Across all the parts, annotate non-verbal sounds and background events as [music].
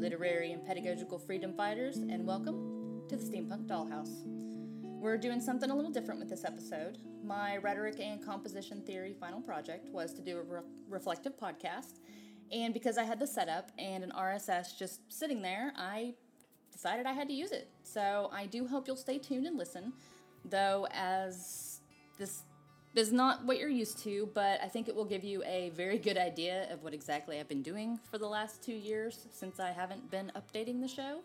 Literary and pedagogical freedom fighters, and welcome to the Steampunk Dollhouse. We're doing something a little different with this episode. My rhetoric and composition theory final project was to do a re- reflective podcast, and because I had the setup and an RSS just sitting there, I decided I had to use it. So I do hope you'll stay tuned and listen, though, as this is not what you're used to, but I think it will give you a very good idea of what exactly I've been doing for the last two years since I haven't been updating the show.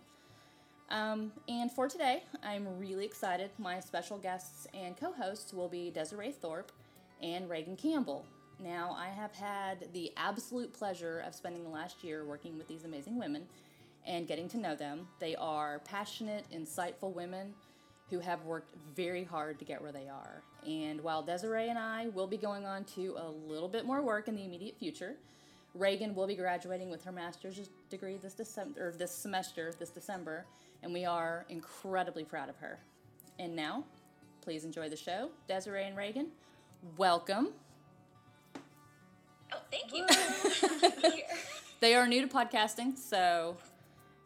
Um, and for today, I'm really excited. My special guests and co hosts will be Desiree Thorpe and Reagan Campbell. Now, I have had the absolute pleasure of spending the last year working with these amazing women and getting to know them. They are passionate, insightful women who have worked very hard to get where they are. And while Desiree and I will be going on to a little bit more work in the immediate future, Reagan will be graduating with her master's degree this December or this semester, this December, and we are incredibly proud of her. And now, please enjoy the show. Desiree and Reagan, welcome. Oh, thank you. [laughs] they are new to podcasting, so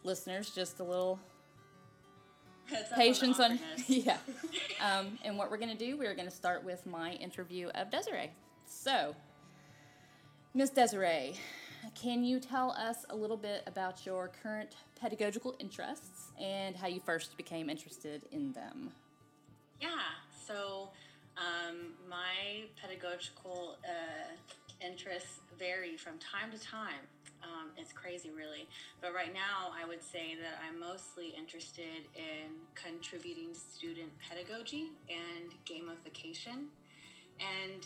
listeners, just a little patience on [laughs] yeah. [laughs] Um, and what we're going to do, we're going to start with my interview of Desiree. So, Miss Desiree, can you tell us a little bit about your current pedagogical interests and how you first became interested in them? Yeah. So, um, my pedagogical uh, interests vary from time to time. Um, it's crazy, really. But right now, I would say that I'm mostly interested in contributing student pedagogy and gamification. And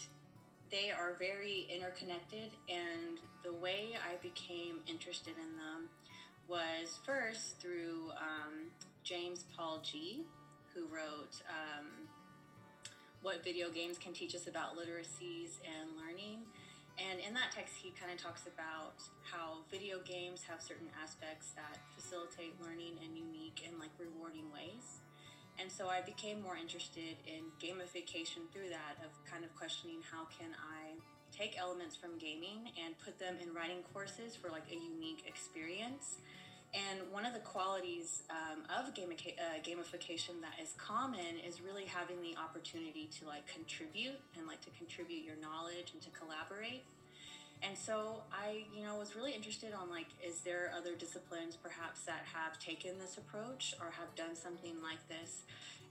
they are very interconnected. And the way I became interested in them was first through um, James Paul Gee, who wrote um, What Video Games Can Teach Us About Literacies and Learning. And in that text, he kind of talks about how video games have certain aspects that facilitate learning in unique and like rewarding ways. And so I became more interested in gamification through that, of kind of questioning how can I take elements from gaming and put them in writing courses for like a unique experience and one of the qualities um, of gamica- uh, gamification that is common is really having the opportunity to like contribute and like to contribute your knowledge and to collaborate. And so I, you know, was really interested on like, is there other disciplines perhaps that have taken this approach or have done something like this?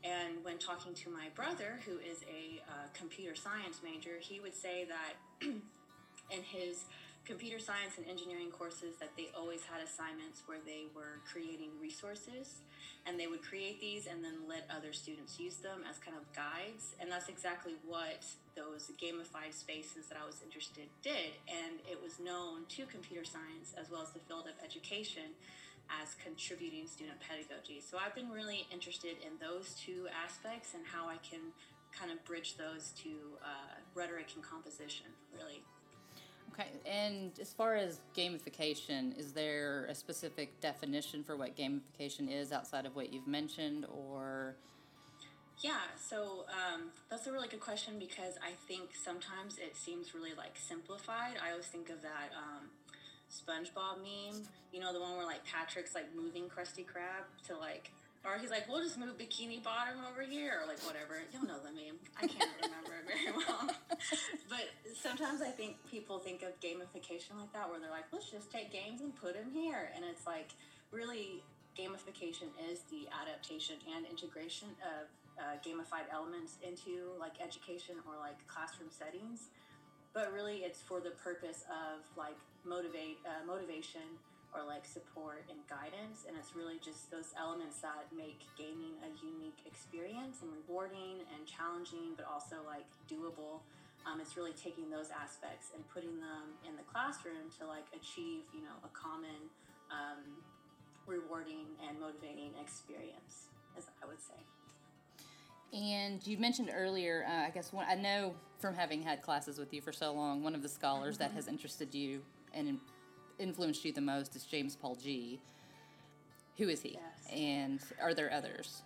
And when talking to my brother, who is a uh, computer science major, he would say that [clears throat] in his computer science and engineering courses that they always had assignments where they were creating resources and they would create these and then let other students use them as kind of guides. And that's exactly what those gamified spaces that I was interested did. And it was known to computer science as well as the field of education as contributing student pedagogy. So I've been really interested in those two aspects and how I can kind of bridge those to uh, rhetoric and composition really Okay, and as far as gamification, is there a specific definition for what gamification is outside of what you've mentioned, or? Yeah, so um, that's a really good question because I think sometimes it seems really like simplified. I always think of that um, SpongeBob meme, you know, the one where like Patrick's like moving Krusty Krab to like or he's like, we'll just move Bikini Bottom over here, or like whatever. You'll know the meme. I can't [laughs] remember it very well. but sometimes I think people think of gamification like that, where they're like, let's just take games and put them here. And it's like, really, gamification is the adaptation and integration of uh, gamified elements into like education or like classroom settings. But really, it's for the purpose of like motivate uh, motivation or like support and guidance. And it's really just those elements that make gaming a unique experience and rewarding and challenging, but also like doable. Um, it's really taking those aspects and putting them in the classroom to like achieve, you know, a common um, rewarding and motivating experience, as I would say. And you mentioned earlier, uh, I guess one, I know from having had classes with you for so long, one of the scholars mm-hmm. that has interested you and influenced you the most is James Paul Gee. Who is he? Yes. And are there others?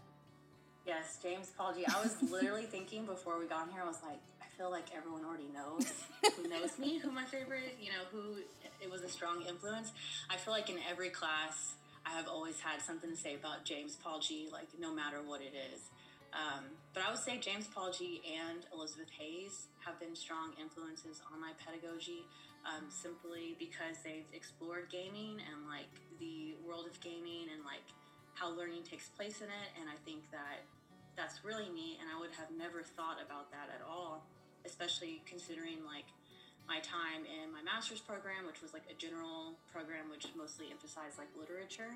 Yes, James Paul Gee. I was [laughs] literally thinking before we got here, I was like, I feel like everyone already knows who [laughs] knows me, who my favorite, you know, who it was a strong influence. I feel like in every class, I have always had something to say about James Paul Gee, like no matter what it is. Um, but I would say James Paul Gee and Elizabeth Hayes have been strong influences on my pedagogy um, simply because they've explored gaming and like the world of gaming and like how learning takes place in it. And I think that that's really neat. And I would have never thought about that at all, especially considering like my time in my master's program, which was like a general program which mostly emphasized like literature,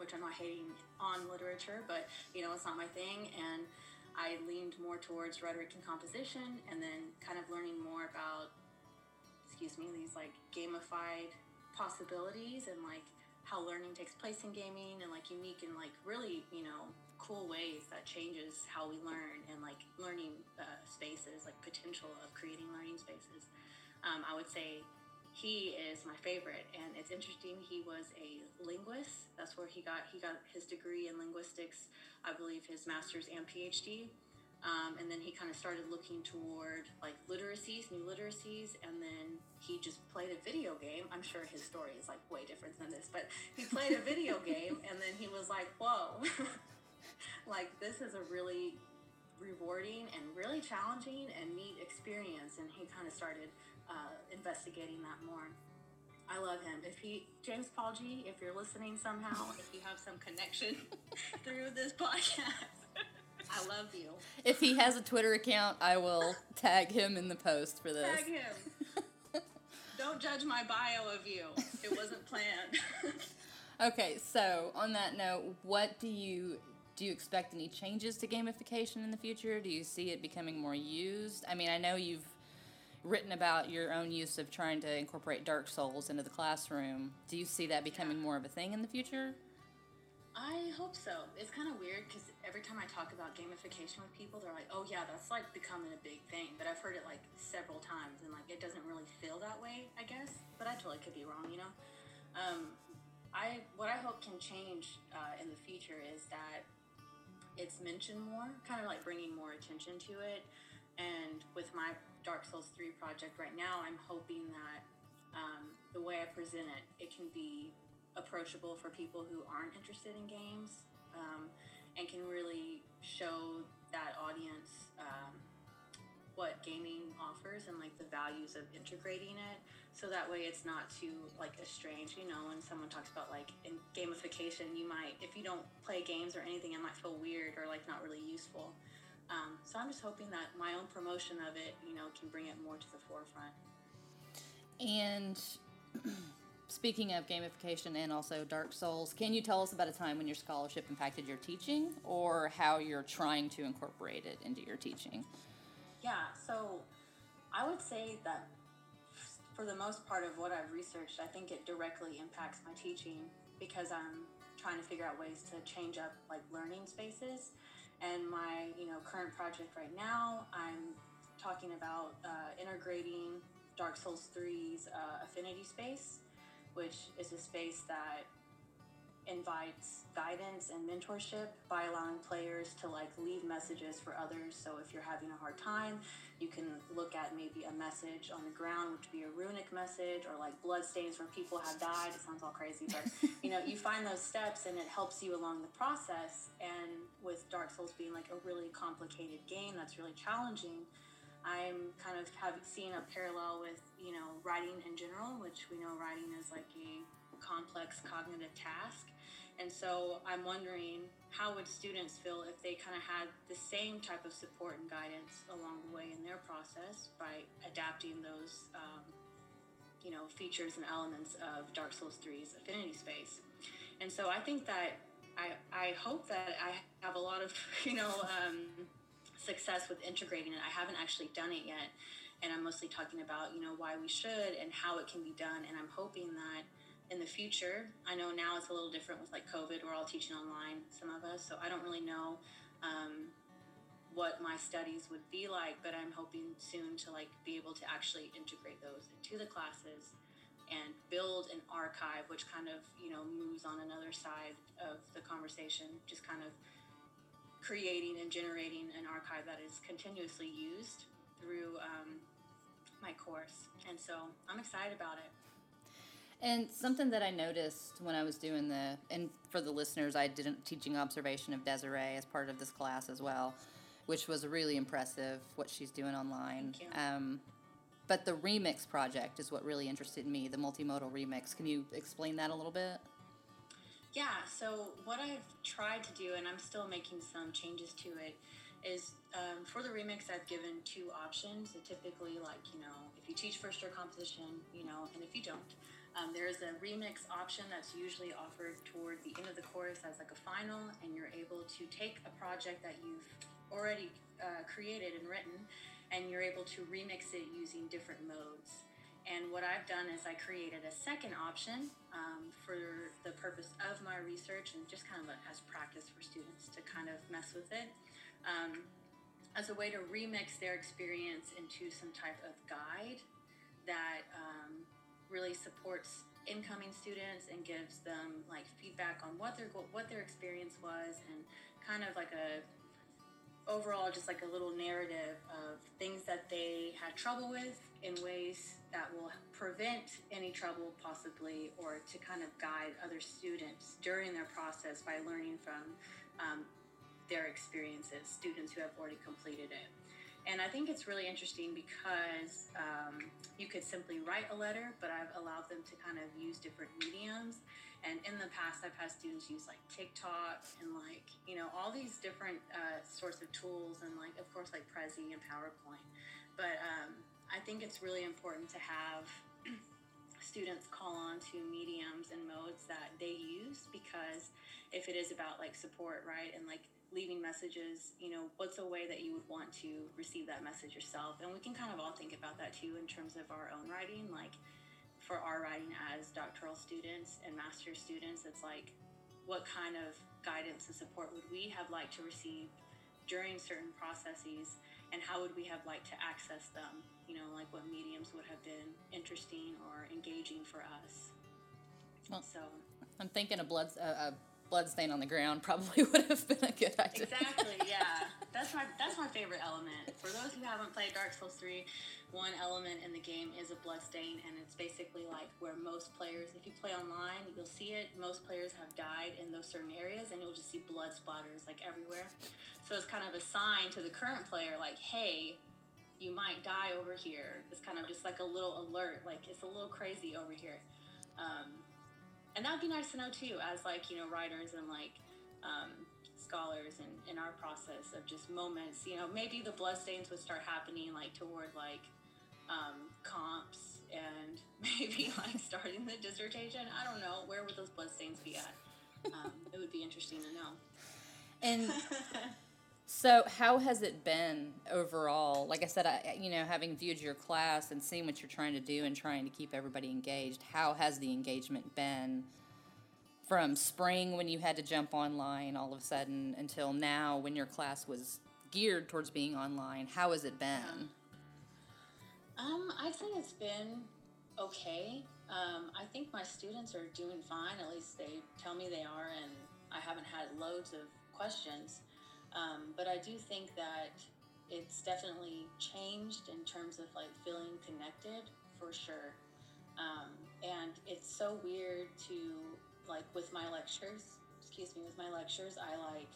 which I'm not hating on literature, but you know, it's not my thing. And I leaned more towards rhetoric and composition and then kind of learning more about, excuse me, these like gamified possibilities and like how learning takes place in gaming and like unique and like really, you know, cool ways that changes how we learn and like learning uh, spaces, like potential of creating learning spaces. Um, I would say he is my favorite and it's interesting he was a linguist. That's where he got he got his degree in linguistics i believe his master's and phd um, and then he kind of started looking toward like literacies new literacies and then he just played a video game i'm sure his story is like way different than this but he played a video [laughs] game and then he was like whoa [laughs] like this is a really rewarding and really challenging and neat experience and he kind of started uh, investigating that more. I love him. If he, James Paul Gee, if you're listening somehow, if you have some connection [laughs] through this podcast, I love you. If he has a Twitter account, I will [laughs] tag him in the post for this. Tag him. [laughs] Don't judge my bio of you. It wasn't planned. [laughs] okay, so on that note, what do you do you expect any changes to gamification in the future? Do you see it becoming more used? I mean, I know you've written about your own use of trying to incorporate Dark Souls into the classroom. Do you see that becoming yeah. more of a thing in the future? I hope so. It's kind of weird because every time I talk about gamification with people, they're like, "Oh yeah, that's like becoming a big thing." But I've heard it like several times, and like it doesn't really feel that way. I guess, but I totally could be wrong. You know, um, I what I hope can change uh, in the future is that it's mentioned more, kind of like bringing more attention to it. And with my Dark Souls 3 project right now, I'm hoping that um, the way I present it, it can be approachable for people who aren't interested in games um, and can really show that audience um, what gaming offers and like the values of integrating it so that way it's not too like estranged you know when someone talks about like in gamification you might if you don't play games or anything it might feel weird or like not really useful um, so I'm just hoping that my own promotion of it, you know, can bring it more to the forefront. And [clears throat] speaking of gamification and also Dark Souls, can you tell us about a time when your scholarship impacted your teaching or how you're trying to incorporate it into your teaching? Yeah, so I would say that for the most part of what I've researched, I think it directly impacts my teaching because I'm trying to figure out ways to change up like learning spaces and my you know current project right now, I'm talking about uh, integrating Dark Souls 3's uh, Affinity Space, which is a space that invites guidance and mentorship by allowing players to like leave messages for others. So if you're having a hard time, you can look at maybe a message on the ground, which would be a runic message, or like blood stains where people have died. It sounds all crazy, but you know, you find those steps and it helps you along the process. And with Dark Souls being like a really complicated game that's really challenging, I'm kind of have seen a parallel with you know writing in general, which we know writing is like a complex cognitive task. And so I'm wondering how would students feel if they kind of had the same type of support and guidance along the way in their process by adapting those, um, you know, features and elements of Dark Souls 3's Affinity Space. And so I think that I, I hope that I have a lot of, [laughs] you know, um, success with integrating it. I haven't actually done it yet. And I'm mostly talking about, you know, why we should and how it can be done. And I'm hoping that in the future. I know now it's a little different with like COVID. We're all teaching online, some of us, so I don't really know um, what my studies would be like. But I'm hoping soon to like be able to actually integrate those into the classes and build an archive, which kind of you know moves on another side of the conversation, just kind of creating and generating an archive that is continuously used through um, my course. And so I'm excited about it. And something that I noticed when I was doing the, and for the listeners, I did a teaching observation of Desiree as part of this class as well, which was really impressive what she's doing online. Thank you. Um, but the remix project is what really interested me, the multimodal remix. Can you explain that a little bit? Yeah, so what I've tried to do, and I'm still making some changes to it, is um, for the remix, I've given two options. So typically, like, you know, if you teach first year composition, you know, and if you don't, um, there's a remix option that's usually offered toward the end of the course as like a final, and you're able to take a project that you've already uh, created and written, and you're able to remix it using different modes. And what I've done is I created a second option um, for the purpose of my research and just kind of as practice for students to kind of mess with it. Um, as a way to remix their experience into some type of guide that um, really supports incoming students and gives them like feedback on what their what their experience was and kind of like a overall just like a little narrative of things that they had trouble with in ways that will prevent any trouble possibly or to kind of guide other students during their process by learning from um, their experiences students who have already completed it and I think it's really interesting because um, you could simply write a letter, but I've allowed them to kind of use different mediums. And in the past, I've had students use like TikTok and like, you know, all these different uh, sorts of tools and like, of course, like Prezi and PowerPoint. But um, I think it's really important to have [clears throat] students call on to mediums and modes that they use because if it is about like support, right, and like leaving messages, you know, what's a way that you would want to receive that message yourself? And we can kind of all think about that too in terms of our own writing. Like for our writing as doctoral students and master's students, it's like, what kind of guidance and support would we have liked to receive during certain processes? And how would we have liked to access them? You know, like what mediums would have been interesting or engaging for us. Well, so I'm thinking a blood, uh, blood stain on the ground [laughs] probably would have been a good idea. Exactly, [laughs] yeah. That's my that's my favorite element. For those who haven't played Dark Souls 3, one element in the game is a blood stain and it's basically like where most players if you play online, you'll see it, most players have died in those certain areas and you'll just see blood splatters like everywhere. So it's kind of a sign to the current player like, "Hey, you might die over here." It's kind of just like a little alert, like it's a little crazy over here. Um, and that'd be nice to know too, as like you know writers and like um, scholars and in our process of just moments. You know, maybe the bloodstains would start happening like toward like um, comps and [laughs] maybe like starting the dissertation. I don't know where would those bloodstains be at. Um, it would be interesting to know. And [laughs] so, how has it been overall? Like I said, I, you know, having viewed your class and seeing what you're trying to do and trying to keep everybody engaged, how has the engagement been from spring when you had to jump online all of a sudden until now when your class was geared towards being online? How has it been? Um, I think it's been okay. Um, I think my students are doing fine. At least they tell me they are, and I haven't had loads of questions. Um, but I do think that it's definitely changed in terms of like feeling connected for sure. Um, and it's so weird to like with my lectures, excuse me, with my lectures, I like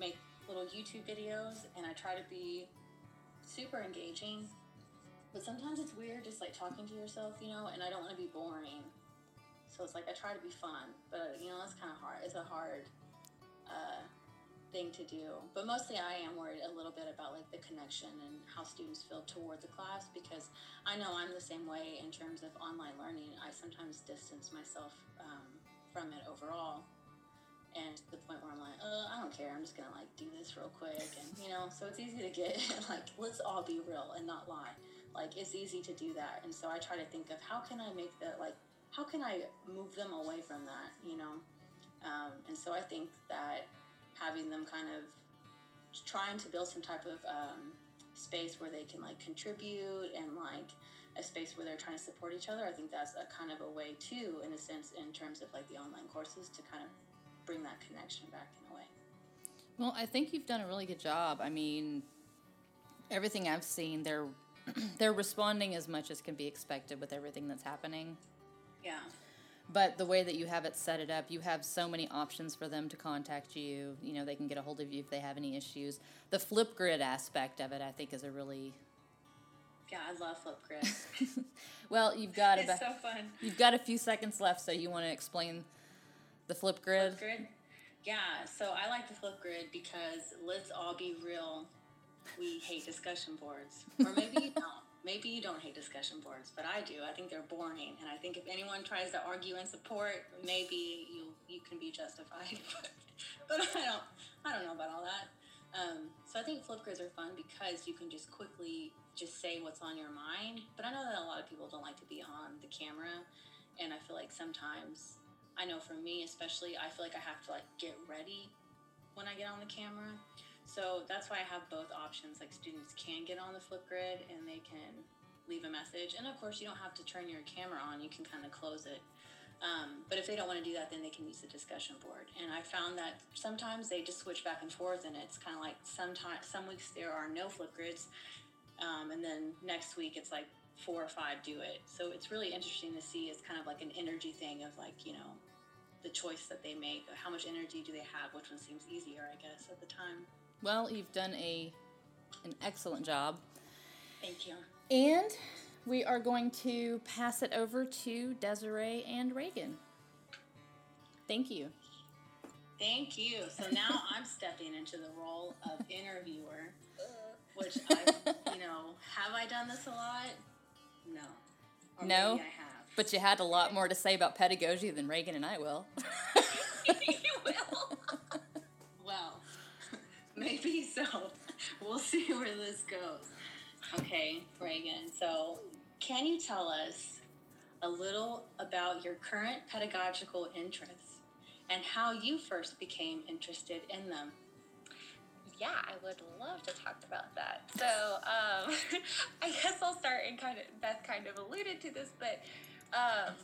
make little YouTube videos and I try to be super engaging. But sometimes it's weird just like talking to yourself, you know, and I don't want to be boring. So it's like I try to be fun, but you know, that's kind of hard. It's a hard uh, thing to do. But mostly I am worried a little bit about like the connection and how students feel toward the class because I know I'm the same way in terms of online learning. I sometimes distance myself um, from it overall. And to the point where I'm like, oh, I don't care. I'm just gonna like do this real quick, and you know, so it's easy to get [laughs] like, let's all be real and not lie. Like it's easy to do that, and so I try to think of how can I make that like, how can I move them away from that, you know? Um, and so I think that having them kind of trying to build some type of um, space where they can like contribute and like a space where they're trying to support each other. I think that's a kind of a way too, in a sense, in terms of like the online courses to kind of bring that connection back in a way. Well, I think you've done a really good job. I mean, everything I've seen, they're [clears throat] they're responding as much as can be expected with everything that's happening. Yeah. But the way that you have it set it up, you have so many options for them to contact you. You know, they can get a hold of you if they have any issues. The Flipgrid aspect of it, I think, is a really yeah, I love Flipgrid. [laughs] [laughs] well, you've got it's so fun. You've got a few seconds left, so you want to explain the Flipgrid? Flipgrid. Yeah, so I like the Flipgrid because let's all be real. We hate discussion boards, or maybe you [laughs] don't. Maybe you don't hate discussion boards, but I do. I think they're boring, and I think if anyone tries to argue and support, maybe you you can be justified. [laughs] but, but I don't. I don't know about all that. Um, so I think Flipgrids are fun because you can just quickly just say what's on your mind. But I know that a lot of people don't like to be on the camera, and I feel like sometimes I know for me especially, I feel like I have to like get ready when I get on the camera. So that's why I have both options. Like students can get on the Flipgrid and they can leave a message, and of course you don't have to turn your camera on. You can kind of close it um, but if they don't want to do that, then they can use the discussion board. And I found that sometimes they just switch back and forth, and it's kind of like sometimes some weeks there are no Flipgrids, um, and then next week it's like four or five do it. So it's really interesting to see. It's kind of like an energy thing of like you know the choice that they make. How much energy do they have? Which one seems easier, I guess, at the time. Well, you've done a an excellent job. Thank you. And we are going to pass it over to Desiree and Reagan. Thank you. Thank you. So [laughs] now I'm stepping into the role of interviewer, [laughs] which I, you know, have I done this a lot? No. Or no. I have. But you had a lot [laughs] more to say about pedagogy than Reagan and I will. you will. Maybe [laughs] so. We'll see where this goes. Okay, Reagan. So can you tell us a little about your current pedagogical interests and how you first became interested in them? Yeah, I would love to talk about that. So, um, [laughs] I guess I'll start and kind of, Beth kind of alluded to this, but um,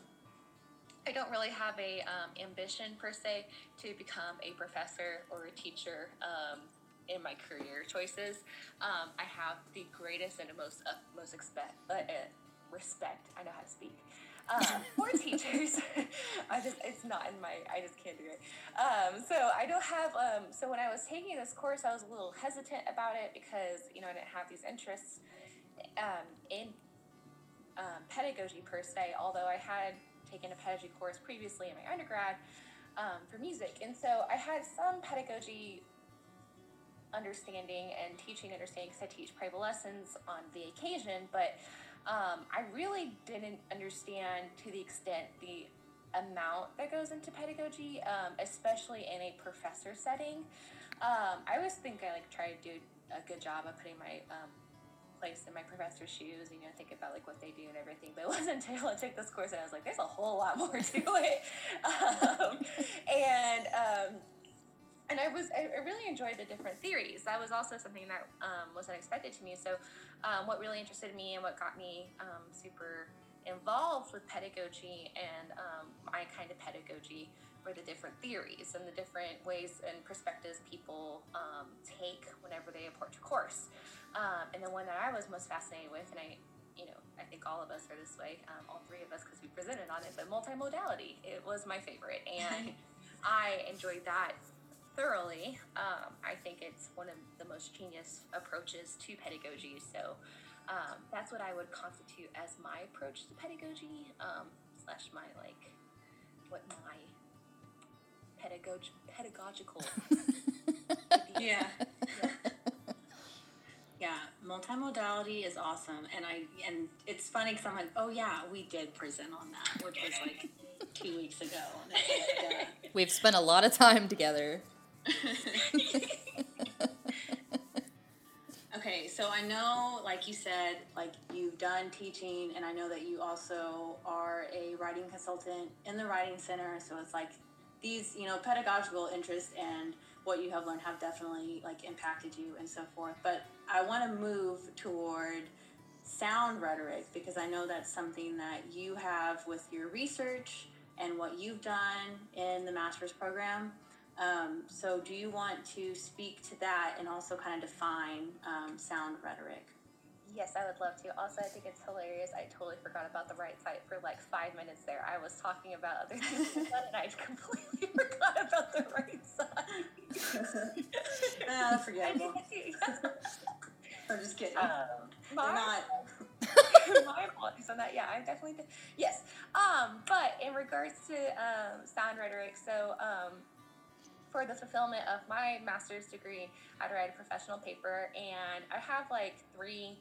I don't really have a um, ambition per se to become a professor or a teacher um, in my career choices. Um, I have the greatest and most uh, most expect uh, respect. I know how to speak. Um, [laughs] for teachers, [laughs] I just it's not in my I just can't do it. Um, so I don't have um, so when I was taking this course, I was a little hesitant about it because you know I didn't have these interests um, in um, pedagogy per se. Although I had taken a pedagogy course previously in my undergrad um, for music, and so I had some pedagogy understanding and teaching understanding because I teach private lessons on the occasion, but um, I really didn't understand to the extent the amount that goes into pedagogy, um, especially in a professor setting. Um, I always think I like try to do a good job of putting my um, place in my professor's shoes, you know, think about like what they do and everything. But it [laughs] wasn't until I took this course and I was like, there's a whole lot more to it. [laughs] Um, and um, and I was I really enjoyed the different theories. That was also something that um, was unexpected to me. So, um, what really interested me and what got me um, super involved with pedagogy and um, my kind of pedagogy were the different theories and the different ways and perspectives people um, take whenever they approach a course. Um, and the one that I was most fascinated with, and I you know, I think all of us are this way, um, all three of us, because we presented on it, but multimodality, it was my favorite. And [laughs] I enjoyed that thoroughly. Um, I think it's one of the most genius approaches to pedagogy. So um, that's what I would constitute as my approach to pedagogy, um, slash my like what my pedagog pedagogical. [laughs] yeah. yeah. [laughs] Yeah, multimodality is awesome, and I and it's funny because I'm like, oh yeah, we did present on that, which was like two weeks ago. Like, uh, We've spent a lot of time together. [laughs] okay, so I know, like you said, like you've done teaching, and I know that you also are a writing consultant in the Writing Center. So it's like these, you know, pedagogical interests and what you have learned have definitely like impacted you and so forth. But I want to move toward sound rhetoric because I know that's something that you have with your research and what you've done in the master's program. Um, so, do you want to speak to that and also kind of define um, sound rhetoric? Yes, I would love to. Also, I think it's hilarious. I totally forgot about the right side for like five minutes there. I was talking about other [laughs] things and I completely [laughs] forgot about the right side. uh, [laughs] forgettable. I'm just kidding. Um, my, not. my apologies on that. Yeah, I definitely did. Yes. Um, but in regards to um, sound rhetoric, so um, for the fulfillment of my master's degree, I had to write a professional paper, and I have like three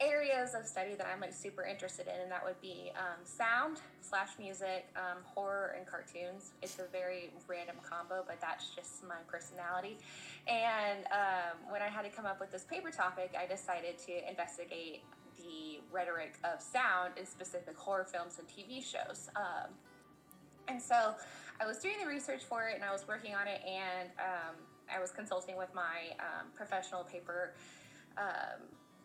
areas of study that I'm like super interested in, and that would be um, sound slash music, um, horror, and cartoons. It's a very random combo, but that's just my personality. And um, when I had to come up with this paper topic, I decided to investigate the rhetoric of sound in specific horror films and TV shows. Um, and so I was doing the research for it, and I was working on it, and um, I was consulting with my um, professional paper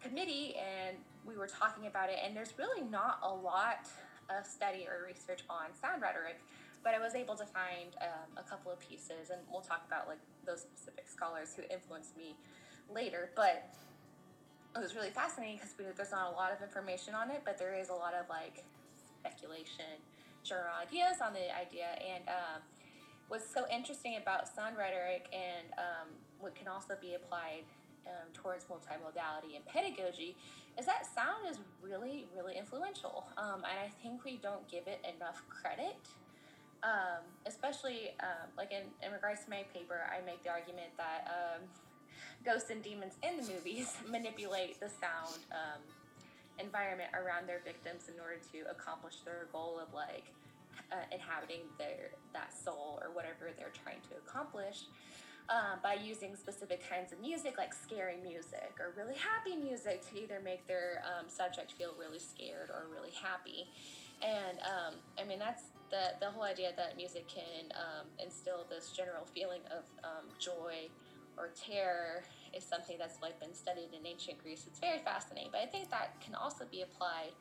committee and we were talking about it, and there's really not a lot of study or research on sound rhetoric, but I was able to find um, a couple of pieces, and we'll talk about like those specific scholars who influenced me later. But it was really fascinating because there's not a lot of information on it, but there is a lot of like speculation, general ideas on the idea, and um, what's so interesting about sound rhetoric and um, what can also be applied um, towards multimodality and pedagogy is that sound is really, really influential. Um, and I think we don't give it enough credit. Um, especially um, like in, in regards to my paper, I make the argument that um, ghosts and demons in the movies [laughs] manipulate the sound environment around their victims in order to accomplish their goal of like uh, inhabiting their that soul or whatever they're trying to accomplish um, by using specific kinds of music, like scary music or really happy music, to either make their um, subject feel really scared or really happy. And um, I mean, that's the, the whole idea that music can um, instill this general feeling of um, joy or terror is something that's like been studied in ancient Greece. It's very fascinating, but I think that can also be applied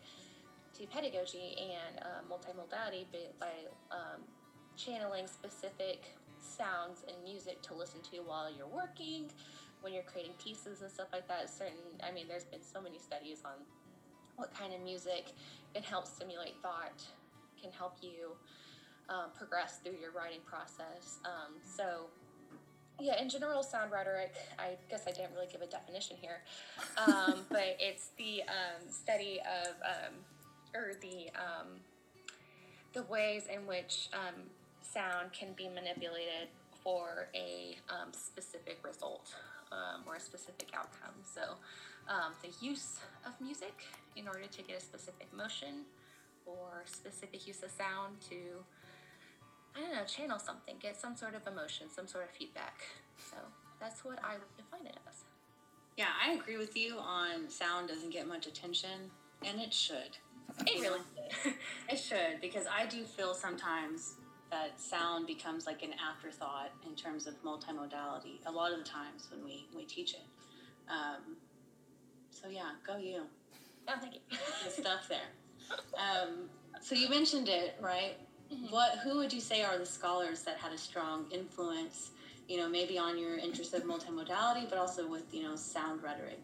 to pedagogy and uh, multimodality by, um, channeling specific sounds and music to listen to while you're working, when you're creating pieces and stuff like that. Certain, I mean, there's been so many studies on what kind of music can help stimulate thought, can help you um, progress through your writing process. Um, so, yeah, in general, sound rhetoric, I guess I didn't really give a definition here, um, [laughs] but it's the um, study of, um, or the, um, the ways in which sound can be manipulated for a um, specific result um, or a specific outcome. So, um, the use of music in order to get a specific motion or specific use of sound to, I don't know, channel something, get some sort of emotion, some sort of feedback. So, that's what I would define it as. Yeah, I agree with you on sound doesn't get much attention, and it should. It really [laughs] should. it should, because I do feel sometimes that sound becomes like an afterthought in terms of multimodality a lot of the times when we, we teach it. Um, so yeah, go you. Oh, thank you. the [laughs] stuff there. Um, so you mentioned it, right? Mm-hmm. What who would you say are the scholars that had a strong influence, you know, maybe on your interest of multimodality, but also with you know sound rhetoric?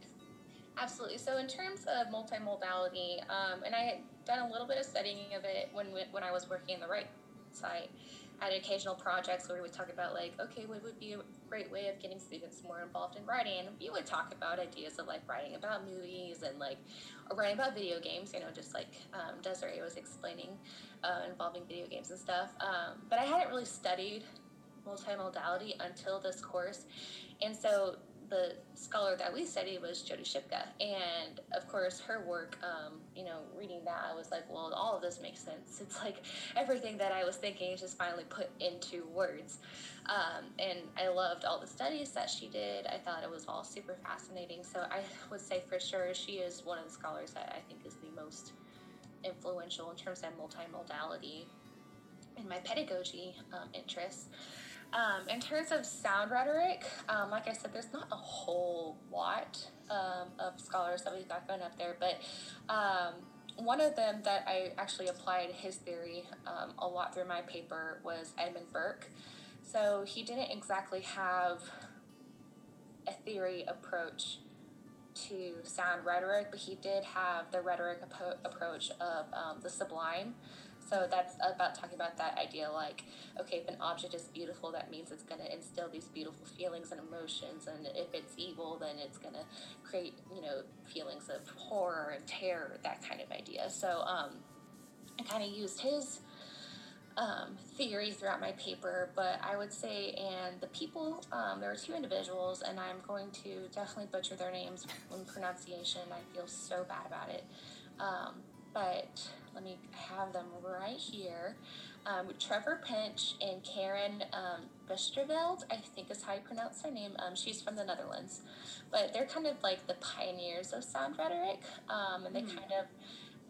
Absolutely. So in terms of multimodality, um, and I had done a little bit of studying of it when when I was working in the right site. Had occasional projects where we would talk about like, okay, what would be a great way of getting students more involved in writing? We would talk about ideas of like writing about movies and like or writing about video games, you know, just like um, Desiree was explaining, uh, involving video games and stuff. Um, but I hadn't really studied multimodality until this course, and so the scholar that we studied was Jodi Shipka, and of course her work. Um, you know, reading that, I was like, well, all of this makes sense. It's like everything that I was thinking is just finally put into words, um, and I loved all the studies that she did. I thought it was all super fascinating. So I would say for sure she is one of the scholars that I think is the most influential in terms of multimodality in my pedagogy um, interests. Um, in terms of sound rhetoric, um, like I said, there's not a whole lot um, of scholars that we've got going up there, but um, one of them that I actually applied his theory um, a lot through my paper was Edmund Burke. So he didn't exactly have a theory approach to sound rhetoric, but he did have the rhetoric approach of um, the sublime. So that's about talking about that idea like, okay, if an object is beautiful, that means it's going to instill these beautiful feelings and emotions. And if it's evil, then it's going to create, you know, feelings of horror and terror, that kind of idea. So um, I kind of used his um, theory throughout my paper, but I would say, and the people, um, there were two individuals, and I'm going to definitely butcher their names in pronunciation. I feel so bad about it. Um, but let me have them right here. Um, Trevor Pinch and Karin um, I think is how you pronounce her name. Um, she's from the Netherlands, but they're kind of like the pioneers of sound rhetoric, um, and they mm. kind of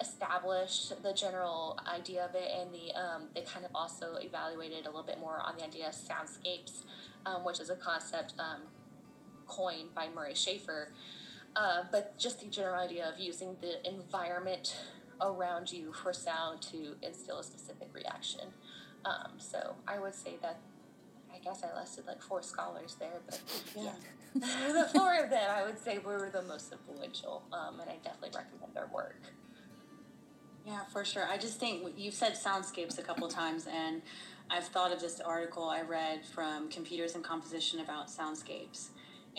established the general idea of it, and the um, they kind of also evaluated a little bit more on the idea of soundscapes, um, which is a concept um, coined by Murray Schafer. Uh, but just the general idea of using the environment around you for sound to instill a specific reaction. Um, so I would say that I guess I listed like four scholars there, but [laughs] yeah, [laughs] the four of them I would say were the most influential, um, and I definitely recommend their work. Yeah, for sure. I just think you've said soundscapes a couple times, and I've thought of this article I read from Computers and Composition about soundscapes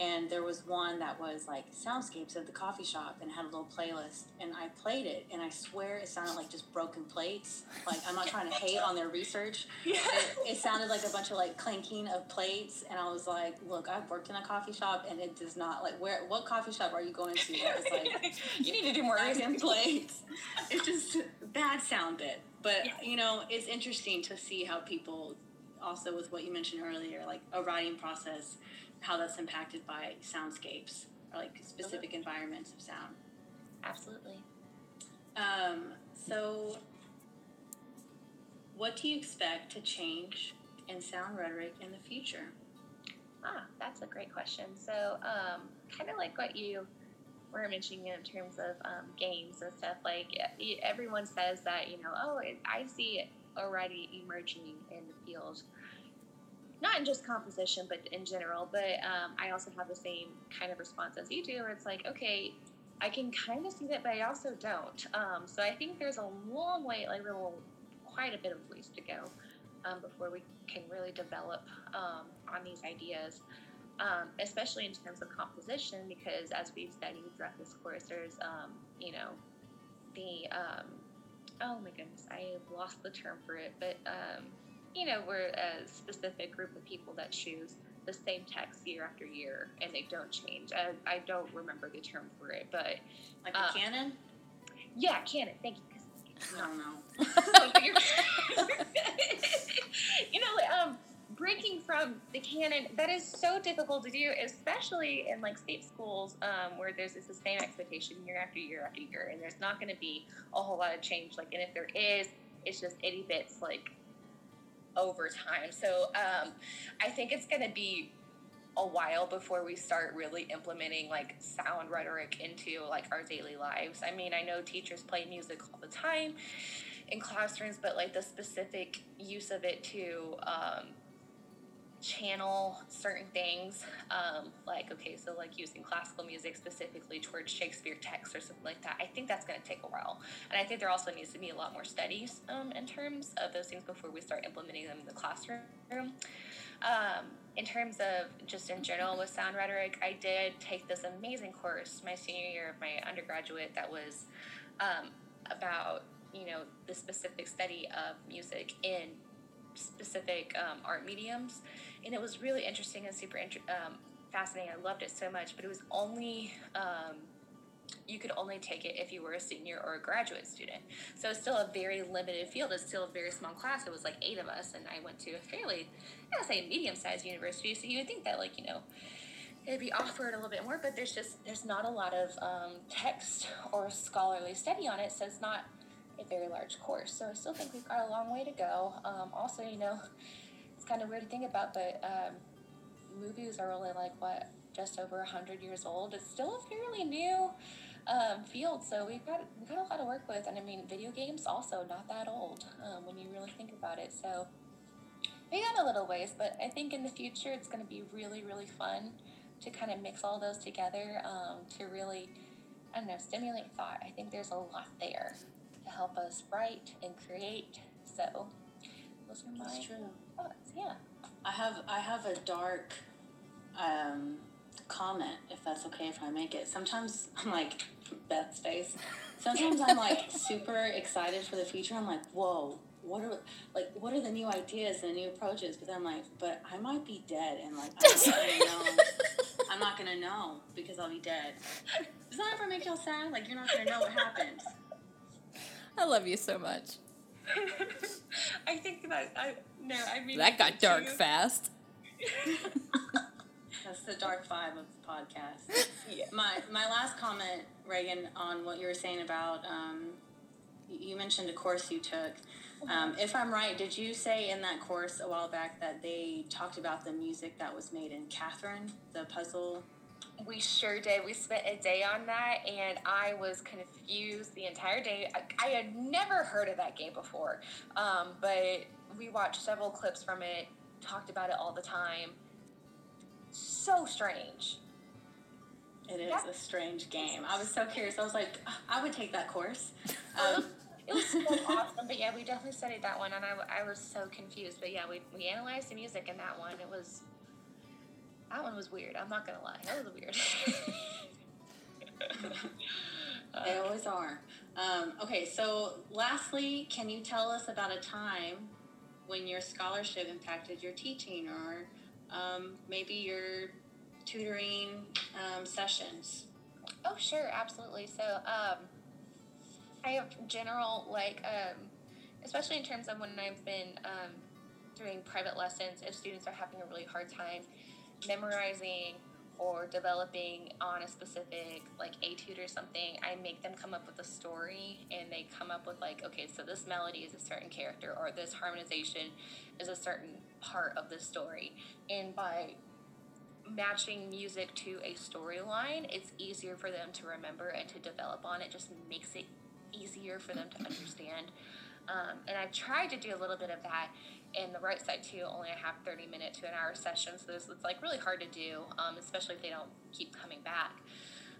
and there was one that was like soundscapes of the coffee shop and had a little playlist and i played it and i swear it sounded like just broken plates like i'm not trying to hate on their research [laughs] yeah. it, it, sounded like a bunch of like clanking of plates and i was like look i've worked in a coffee shop and it does not like where what coffee shop are you going to it's like [laughs] you need to do more in plates it's just bad sound bit but yeah. you know it's interesting to see how people also with what you mentioned earlier like a writing process how that's impacted by soundscapes or like specific environments of sound. Absolutely. Um, so, what do you expect to change in sound rhetoric in the future? Ah, that's a great question. So, um, kind of like what you were mentioning in terms of um, games and stuff, like everyone says that, you know, oh, I see it already emerging in the field not in just composition, but in general. But um, I also have the same kind of response as you do, where it's like, okay, I can kind of see that, but I also don't. Um, so I think there's a long way, like a little, quite a bit of ways to go um, before we can really develop um, on these ideas. Um, especially in terms of composition, because as we've studied throughout this course, there's, um, you know, the, oh my goodness, I lost the term for it, but you know, we're a specific group of people that choose the same text year after year and they don't change. I, I don't remember the term for it, but like a um, canon. Yeah, canon. Thank you. I don't know. [laughs] [laughs] [laughs] you know, um, breaking from the canon that is so difficult to do, especially in like state schools um, where there's this same expectation year after year after year, and there's not going to be a whole lot of change. Like, and if there is, it's just itty bits like over time. So um, I think it's going to be a while before we start really implementing like sound rhetoric into like our daily lives. I mean, I know teachers play music all the time in classrooms, but like the specific use of it to um, channel certain things um, like okay so like using classical music specifically towards shakespeare texts or something like that i think that's going to take a while. And i think there also needs to be a lot more studies um, in terms of those things before we start implementing them in the classroom. Um, in terms of just in general with sound rhetoric i did take this amazing course my senior year of my undergraduate that was um, about you know the specific study of music in specific um, art mediums and it was really interesting and super um, fascinating. I loved it so much, but it was only um, you could only take it if you were a senior or a graduate student. So it's still a very limited field. It's still a very small class. It was like eight of us, and I went to a fairly, I would say, medium-sized university. So you would think that, like you know, it'd be offered a little bit more, but there's just there's not a lot of um, text or scholarly study on it. So it's not a very large course. So I still think we've got a long way to go. Um, also, you know kind of weird to think about, but um, movies are only like what just over 100 years old. It's still a fairly new um, field, so we've got we've got a lot to work with. And I mean, video games also not that old um, when you really think about it. So we got a little ways, but I think in the future it's going to be really, really fun to kind of mix all those together um, to really, I don't know, stimulate thought. I think there's a lot there to help us write and create. So those are my That's true. Thoughts. Yeah. I have I have a dark um, comment, if that's okay if I make it. Sometimes I'm like Beth's face. Sometimes I'm like [laughs] super excited for the future. I'm like, whoa, what are like what are the new ideas and the new approaches? But then I'm like, but I might be dead and like I'm not gonna know. I'm not gonna know because I'll be dead. Does that ever make y'all sad? Like you're not gonna know what happened. I love you so much. [laughs] I think that I no, I mean That got dark fast. [laughs] That's the dark vibe of the podcast. [laughs] Yeah. My my last comment, Reagan, on what you were saying about um, you you mentioned a course you took. Um, if I'm right, did you say in that course a while back that they talked about the music that was made in Catherine, the puzzle? We sure did. We spent a day on that, and I was confused the entire day. I, I had never heard of that game before, um, but we watched several clips from it, talked about it all the time. So strange. It is Yeah. a strange game. I was so curious. I was like, I would take that course. [laughs] Um, It was so [laughs] awesome, but yeah, we definitely studied that one, and I, I was so confused. But yeah, we, we analyzed the music in that one. It was that one was weird. I'm not gonna lie, that was weird. [laughs] They always are. Um, okay, so lastly, can you tell us about a time when your scholarship impacted your teaching or um, maybe your tutoring um, sessions? Oh, sure, absolutely. So, um, I have general, like, um, especially in terms of when I've been um, doing private lessons, if students are having a really hard time memorizing or developing on a specific, like, etude or something, I make them come up with a story and they come up with, like, okay, so this melody is a certain character or this harmonization is a certain part of the story. And by matching music to a storyline, it's easier for them to remember and to develop on. It just makes it easier for them to understand. Um, and I've tried to do a little bit of that in the right side too. Only I have 30 minute to an hour sessions, so it's like really hard to do, um, especially if they don't keep coming back.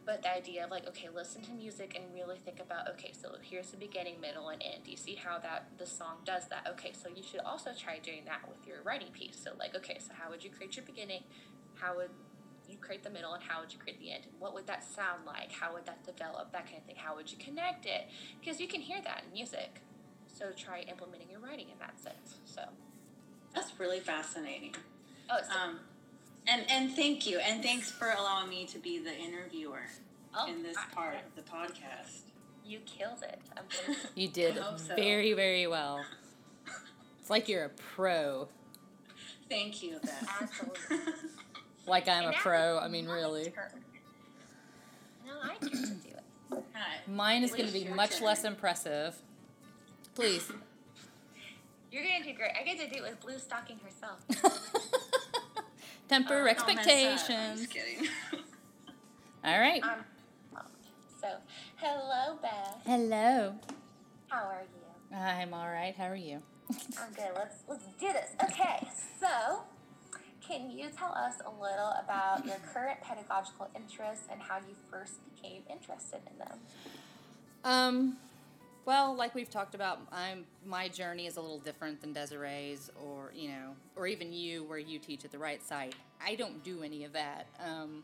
But the idea of like, okay, listen to music and really think about, okay, so here's the beginning, middle, and end. You see how that the song does that? Okay, so you should also try doing that with your writing piece. So like, okay, so how would you create your beginning? How would you create the middle and how would you create the end? And what would that sound like? How would that develop? That kind of thing. How would you connect it? Because you can hear that in music. So try implementing your writing in that sense. So, That's really fascinating. oh, it's, Um, and, and thank you. And thanks for allowing me to be the interviewer oh, in this I- part of the podcast. You killed it. I'm [laughs] gonna, You did I hope so. very, very well. It's like you're a pro. Thank you, Beth. Absolutely. Like I'm And a pro. I mean, really. turn. No, I get to do it. Hi. Mine is going to be much turn. less impressive. Please. [laughs] You're gonna do great. I get to do it with Blue Stocking herself. [laughs] Temper Oh, don't mess up. I'm expectations. just kidding. [laughs] All right. Um, so, hello, Beth. Hello. How are you? I'm all right. How are you? I'm good. Let's let's do this. Okay. So, can you tell us a little about your current pedagogical interests and how you first became interested in them? Um, well, like we've talked about, I'm my journey is a little different than Desiree's, or you know, or even you, where you teach at the right site. I don't do any of that. Um,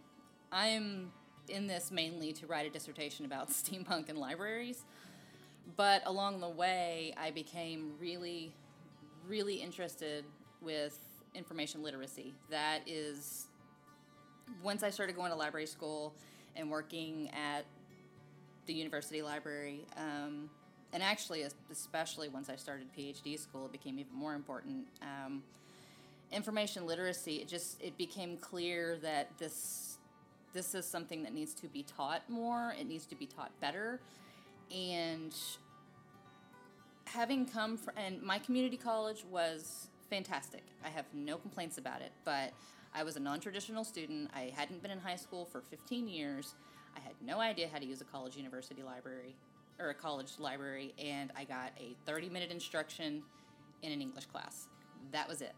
I'm in this mainly to write a dissertation about [laughs] steampunk and libraries, but along the way, I became really, really interested with information literacy. That is, once I started going to library school and working at the university library. Um, and actually, especially once I started PhD school, it became even more important. Um, information literacy, it just it became clear that this this is something that needs to be taught more. It needs to be taught better, and having come from and my community college was fantastic. I have no complaints about it, but I was a non-traditional student. I hadn't been in high school for 15 years. I had no idea how to use a college university library or a college library and I got a 30-minute instruction in an English class. That was it.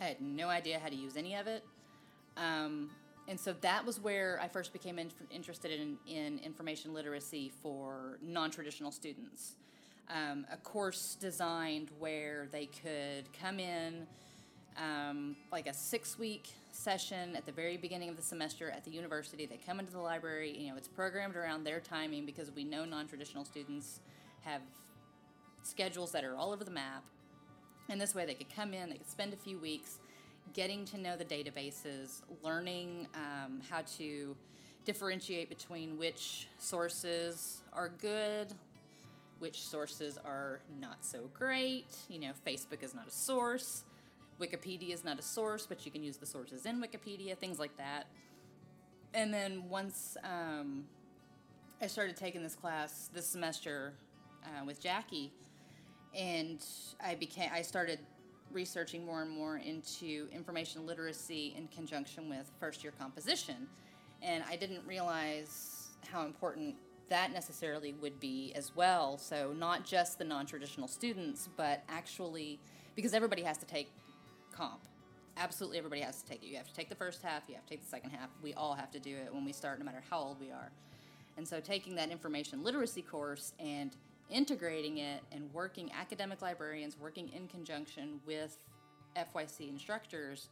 I had no idea how to use any of it. Um, and so that was where I first became in, interested in, in information literacy for non traditional students. Um, a course designed where they could come in um, like a six week session at the very beginning of the semester at the university. They come into the library, you know, it's programmed around their timing because we know non traditional students have schedules that are all over the map. And this way they could come in, they could spend a few weeks getting to know the databases, learning um, how to differentiate between which sources are good, which sources are not so great. You know, Facebook is not a source, Wikipedia is not a source, but you can use the sources in Wikipedia, things like that. And then once um, I started taking this class this semester uh, with Jackie, and I became I started researching more and more into information literacy in conjunction with first year composition. And I didn't realize how important that necessarily would be as well. So, not just the non traditional students, but actually, because everybody has to take comp. Absolutely everybody has to take it. You have to take the first half, you have to take the second half. We all have to do it when we start, no matter how old we are. And so, taking that information literacy course and integrating it and working academic librarians working in conjunction with FYC instructors,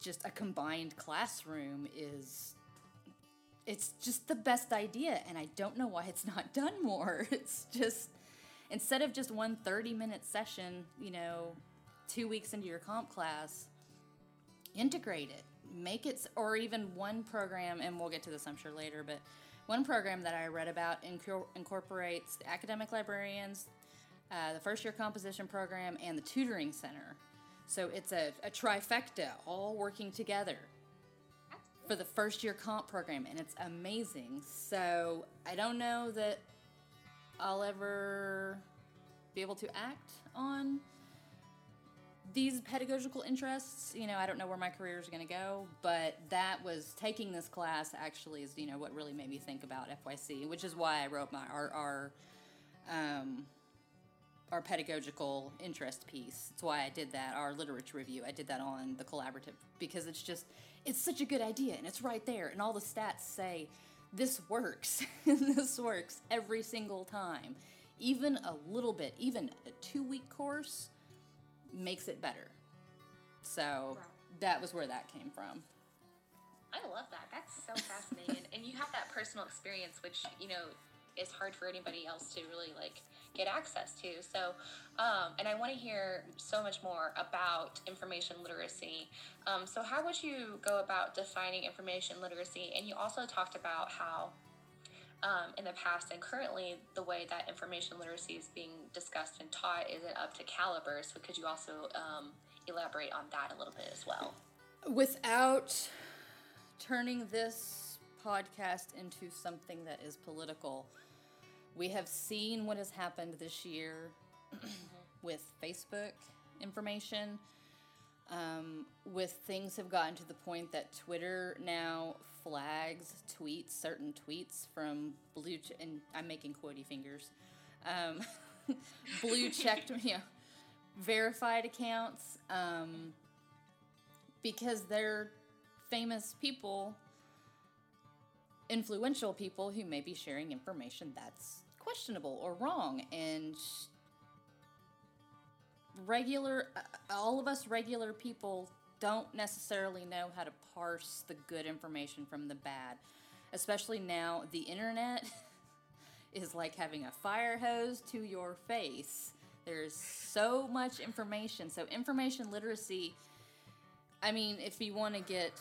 just a combined classroom is it's just the best idea and I don't know why it's [laughs] not done more. It's just instead of just one 30 minute session, you know, 2 weeks into your comp class, integrate it. Make it or even one program and we'll get to this I'm sure later, but one program that I read about incorporates the academic librarians, uh, the first year composition program, and the tutoring center. So it's a, a trifecta all working together for the first year comp program, and it's amazing. So I don't know that I'll ever be able to act on these pedagogical interests, you know, I don't know where my career is going to go, but that was taking this class actually is, you know, what really made me think about FYC, which is why I wrote my our our um, our pedagogical interest piece. That's why I did that. Our literature review, I did that on the collaborative because it's just it's such a good idea and it's right there, and all the stats say this works. [laughs] this works every single time, even a little bit, even a two week course makes it better. So that was where that came from. I love that. That's so fascinating. and you have that personal experience, which, you know, is hard for anybody else to really like get access to. So, um, and I want to hear so much more about information literacy. Um, so, how would you go about defining information literacy? And you also talked about how um, in the past and currently the way that information literacy is being discussed and taught isn't up to caliber. So could you also um, elaborate on that a little bit as well? Without turning this podcast into something that is political, we have seen what has happened this year with Facebook information. Um, with things have gotten to the point that Twitter now flags tweets, certain tweets from blue, and I'm making quotey fingers, um, [laughs] blue checked, you know, verified accounts, um, because they're famous people, influential people who may be sharing information that's questionable or wrong, and regular, uh, all of us regular people don't necessarily know how to parse the good information from the bad. Especially now, the internet [laughs] is like having a fire hose to your face. There's so much information. So, information literacy, I mean, if you want to get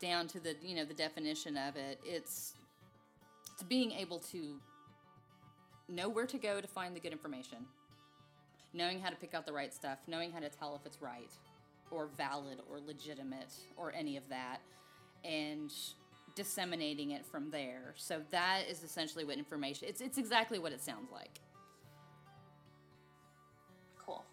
down to the, you know, the definition of it, it's it's being able to know where to go to find the good information knowing how to pick out the right stuff, knowing how to tell if it's right or valid or legitimate or any of that, and disseminating it from there. So that is essentially what information. It's it's exactly what it sounds like. Cool.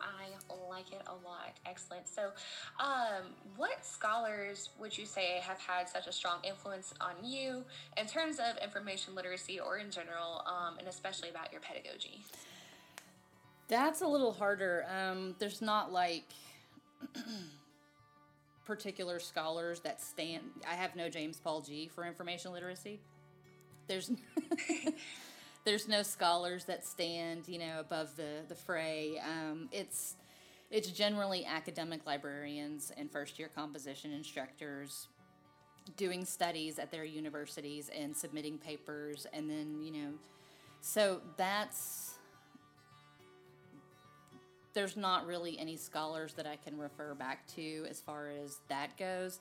I like it a lot. Excellent. So, um, what scholars would you say have had such a strong influence on you in terms of information literacy or in general, um, and especially about your pedagogy? That's a little harder. Um, there's not like [clears throat] particular scholars that stand. I have no James Paul Gee for information literacy. There's [laughs] there's no scholars that stand, you know, above the the fray. Um, it's it's generally academic librarians and first year composition instructors doing studies at their universities and submitting papers and then you know so that's there's not really any scholars that I can refer back to as far as that goes.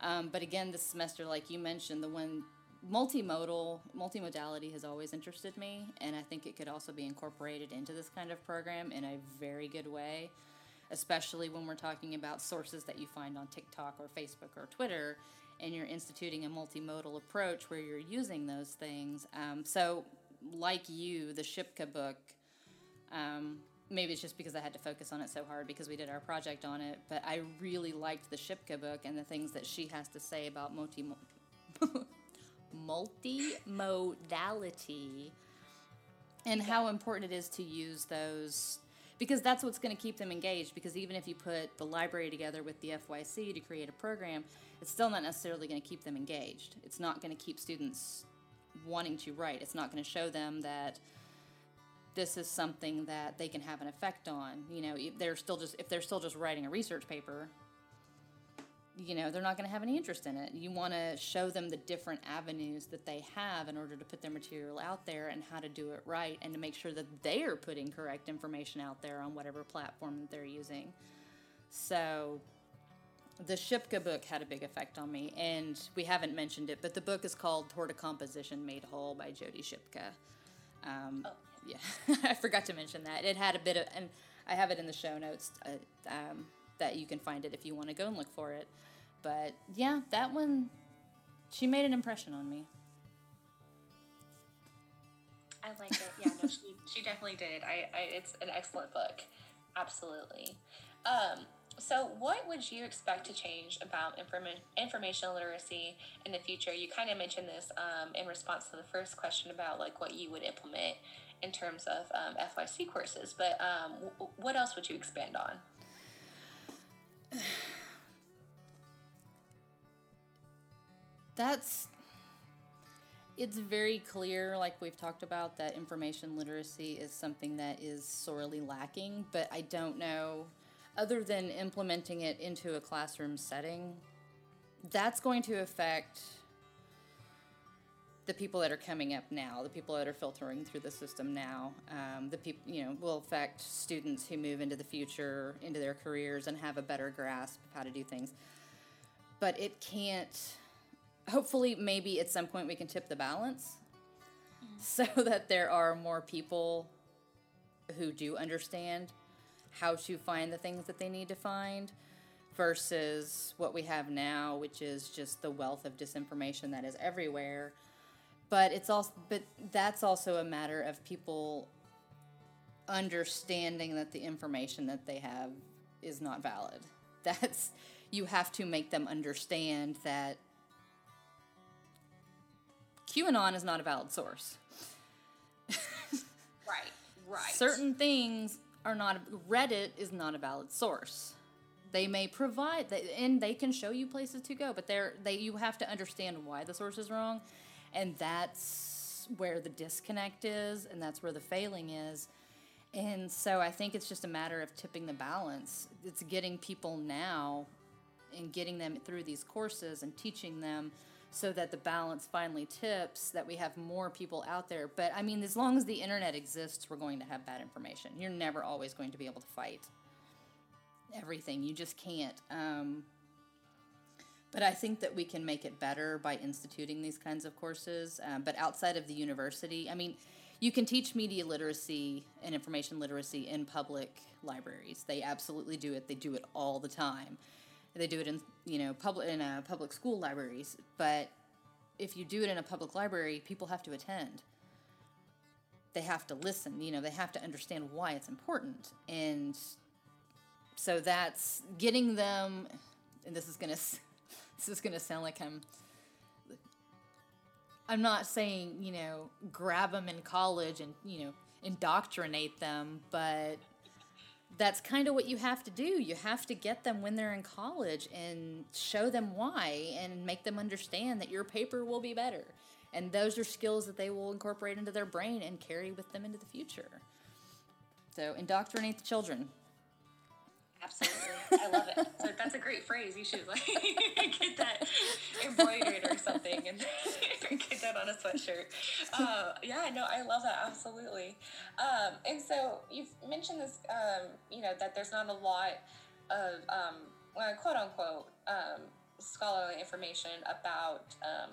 Um, but again, this semester, like you mentioned, the one multimodal multimodality has always interested me, and I think it could also be incorporated into this kind of program in a very good way, especially when we're talking about sources that you find on TikTok or Facebook or Twitter, and you're instituting a multimodal approach where you're using those things. Um, so, like you, the Shipka book. Um, maybe it's just because I had to focus on it so hard because we did our project on it, but I really liked the Shipka book and the things that she has to say about multi [laughs] multimodality and how important it is to use those because that's what's going to keep them engaged because even if you put the library together with the FYC to create a program, it's still not necessarily going to keep them engaged. It's not going to keep students wanting to write. It's not going to show them that this is something that they can have an effect on. You know, if they're still just if they're still just writing a research paper, you know, they're not going to have any interest in it. You want to show them the different avenues that they have in order to put their material out there and how to do it right and to make sure that they are putting correct information out there on whatever platform that they're using. So, the Shipka book had a big effect on me, and we haven't mentioned it, but the book is called Toward a Composition Made Whole by Jodi Shipka. Um, oh yeah, [laughs] I forgot to mention that. It had a bit of, and I have it in the show notes uh, um, that you can find it if you want to go and look for it. But yeah, that one, she made an impression on me. I like it. Yeah, no, she, [laughs] she definitely did. I, I, it's an excellent book. Absolutely. Um, so, what would you expect to change about informa- information literacy in the future? You kind of mentioned this um, in response to the first question about like what you would implement in terms of um, FYC courses. But um, w- what else would you expand on? That's it's very clear, like we've talked about, that information literacy is something that is sorely lacking. But I don't know, other than implementing it into a classroom setting, that's going to affect the people that are coming up now, the people that are filtering through the system now, um, the people, you know, will affect students who move into the future, into their careers, and have a better grasp of how to do things. But it can't, hopefully, maybe at some point we can tip the balance mm-hmm. so [laughs] that there are more people who do understand how to find the things that they need to find versus what we have now, which is just the wealth of disinformation that is everywhere but it's also but that's also a matter of people understanding that the information that they have is not valid [laughs] that's you have to make them understand that QAnon is not a valid source. [laughs] right, right. Certain things are not Reddit is not a valid source. They may provide and they can show you places to go, but they're they you have to understand why the source is wrong and that's where the disconnect is, and that's where the failing is. And so I think it's just a matter of tipping the balance. It's getting people now and getting them through these courses and teaching them so that the balance finally tips that we have more people out there. But I mean, as long as the internet exists, we're going to have bad information. You're never always going to be able to fight everything. You just can't. Um, but I think that we can make it better by instituting these kinds of courses. Um, but outside of the university, I mean, you can teach media literacy and information literacy in public libraries. They absolutely do it. They do it all the time. They do it in you know public in uh, public school libraries. But if you do it in a public library, people have to attend. They have to listen. You know, they have to understand why it's important, and so that's getting them. And this is going [laughs] to this is to sound like I'm I'm not saying, you know, grab them in college and, you know, indoctrinate them, but that's kind of what you have to do. You have to get them when they're in college and show them why and make them understand that your paper will be better. And those are skills that they will incorporate into their brain and carry with them into the future. So, indoctrinate the children. Absolutely. I love it. So that's a great phrase. You should like [laughs] get that embroidered or something and [laughs] get that on a sweatshirt. Uh, yeah, no, I love that. Absolutely. Um, and so you've mentioned this, um, you know, that there's not a lot of, um, quote unquote, um, scholarly information about um,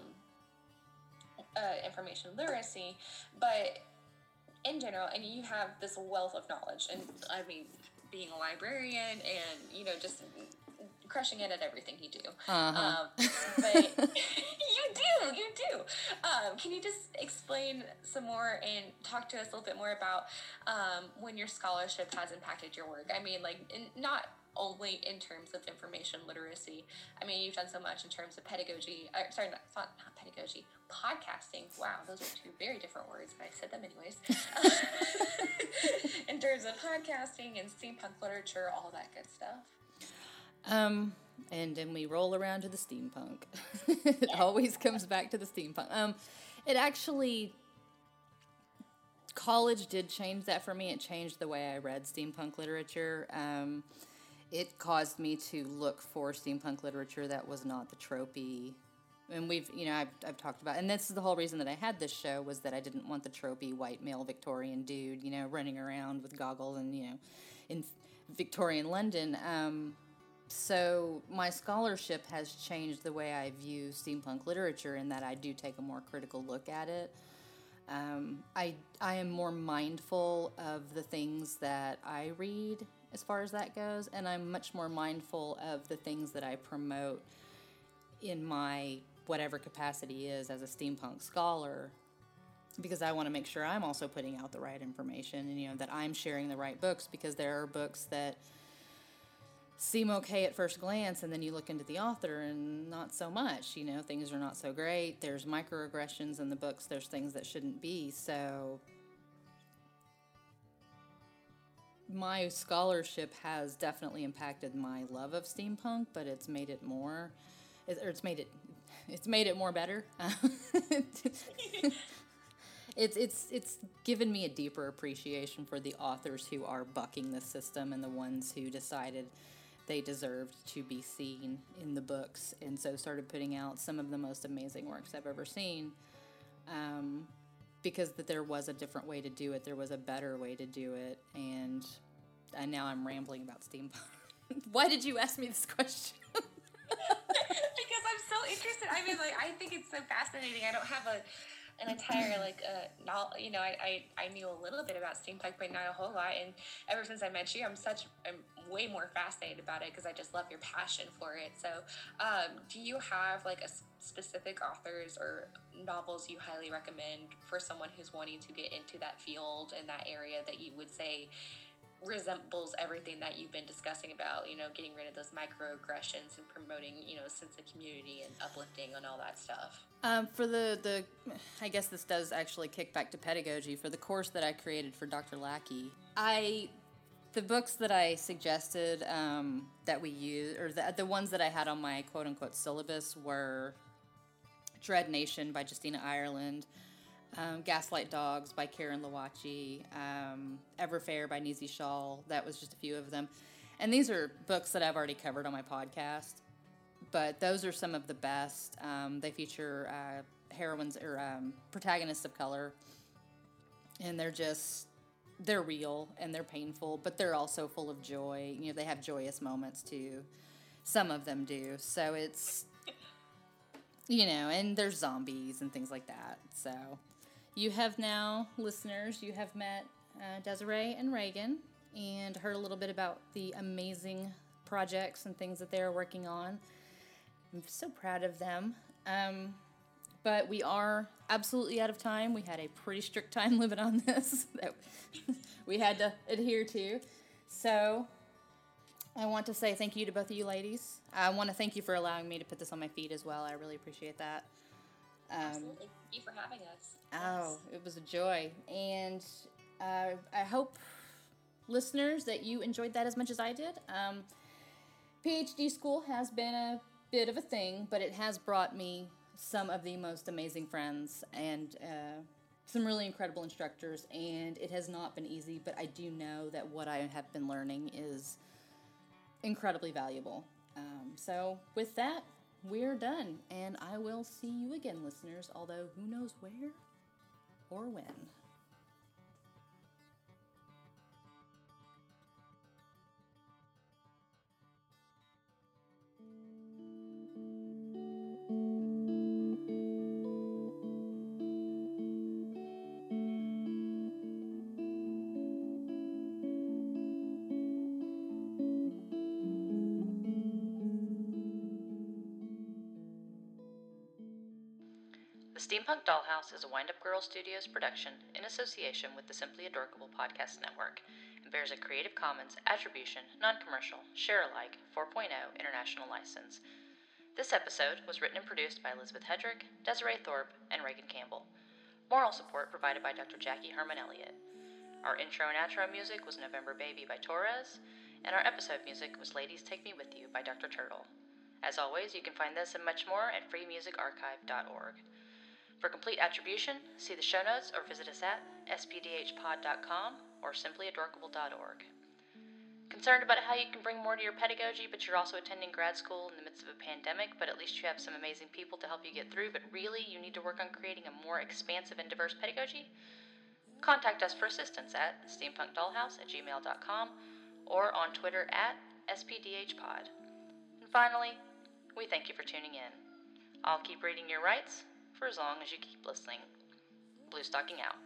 uh, information literacy, but in general, and you have this wealth of knowledge, and I mean, being a librarian and you know just crushing it at everything you do. Uh-huh. Um, [laughs] but [laughs] you do, you do. Um, can you just explain some more and talk to us a little bit more about um, when your scholarship has impacted your work? I mean, like, in, not only in terms of information literacy. I mean, you've done so much in terms of pedagogy. Uh, sorry, not, not, not pedagogy, podcasting. Wow, those are two very different words, but I said them anyways. [laughs] in terms of podcasting and steampunk literature, all that good stuff. Um, and then we roll around to the steampunk. [laughs] it yeah. always comes back to the steampunk. Um, it actually college did change that for me. It changed the way I read steampunk literature. Um, it caused me to look for steampunk literature that was not the tropey. And we've you know I've, I've talked about and this is the whole reason that i had this show was that i didn't want the tropey white male victorian dude you know running around with goggles and you know in victorian london. Um, so my scholarship has changed the way i view steampunk literature in that i do take a more critical look at it. Um, I, I am more mindful of the things that i read as far as that goes and i'm much more mindful of the things that i promote in my whatever capacity is as a steampunk scholar because I want to make sure I'm also putting out the right information and you know that I'm sharing the right books because there are books that seem okay at first glance and then you look into the author and not so much you know things are not so great there's microaggressions in the books there's things that shouldn't be so my scholarship has definitely impacted my love of steampunk but it's made it more or it's made it [laughs] it's made it more better. [laughs] it's it's it's given me a deeper appreciation for the authors who are bucking the system and the ones who decided they deserved to be seen in the books, and so started putting out some of the most amazing works I've ever seen. Um, because that there was a different way to do it, there was a better way to do it, and and now I'm rambling about steampunk. [laughs] Why did you ask me this question? [laughs] [laughs] Because I'm so interested. I mean, like, I think it's so fascinating. I don't have a an entire like uh not you know I, I i knew a little bit about steampunk but not a whole lot. And ever since i met you i'm such i'm way more fascinated about it because i just love your passion for it. So um do you have like a specific authors or novels you highly recommend for someone who's wanting to get into that field and that area that you would say resembles everything that you've been discussing about, you know, getting rid of those microaggressions and promoting, you know, a sense of community and uplifting and all that stuff. Um, for the, the, I guess this does actually kick back to pedagogy. For the course that I created for Dr. Lackey, I, the books that I suggested um, that we use, or the, the ones that I had on my quote unquote syllabus were Dread Nation by Justina Ireland, um, Gaslight Dogs by Karin Lowachee, um, Everfair by Nisi Shawl. That was just a few of them. And these are books that I've already covered on my podcast, but those are some of the best. Um, they feature uh, heroines or um, protagonists of color, and they're just they're real and they're painful, but they're also full of joy. You know, they have joyous moments too. Some of them do. So it's [laughs] you know, and there's zombies and things like that. So you have now, listeners, you have met uh, Desiree and Reagan and heard a little bit about the amazing projects and things that they are working on. I'm so proud of them. Um, but we are absolutely out of time. We had a pretty strict time [laughs] limit on this [laughs] that we had to adhere to. So I want to say thank you to both of you ladies. I want to thank you for allowing me to put this on my feed as well. I really appreciate that. Um, Absolutely. Thank you for having us. Oh, it was a joy. And uh, I hope listeners that you enjoyed that as much as I did. Um, PhD school has been a bit of a thing, but it has brought me some of the most amazing friends and uh, some really incredible instructors, and it has not been easy, but I do know that what I have been learning is incredibly valuable. Um, so, with that, we're done, and I will see you again, listeners, although who knows where or when. Steampunk Dollhouse is a Wind Up Girl Studios production in association with the Simply Adorkable Podcast Network and bears a Creative Commons Attribution, Non Commercial, Share Alike 4.0 International License. This episode was written and produced by Elizabeth Hedrick, Desiree Thorpe, and Reagan Campbell. Moral support provided by Dr. Jackie Herman Elliott. Our intro and outro music was November Baby by Torres, and our episode music was Ladies Take Me With You by Dr. Turtle. As always, you can find this and much more at freemusicarchive.org. For complete attribution, see the show notes or visit us at spdhpod.com or simplyadorkable.org. Concerned about how you can bring more to your pedagogy, but you're also attending grad school in the midst of a pandemic, but at least you have some amazing people to help you get through, but really you need to work on creating a more expansive and diverse pedagogy? Contact us for assistance at steampunkdollhouse at gmail.com or on Twitter at spdhpod. And finally, we thank you for tuning in. I'll keep reading your rights for as long as you keep listening. Blue Stocking out.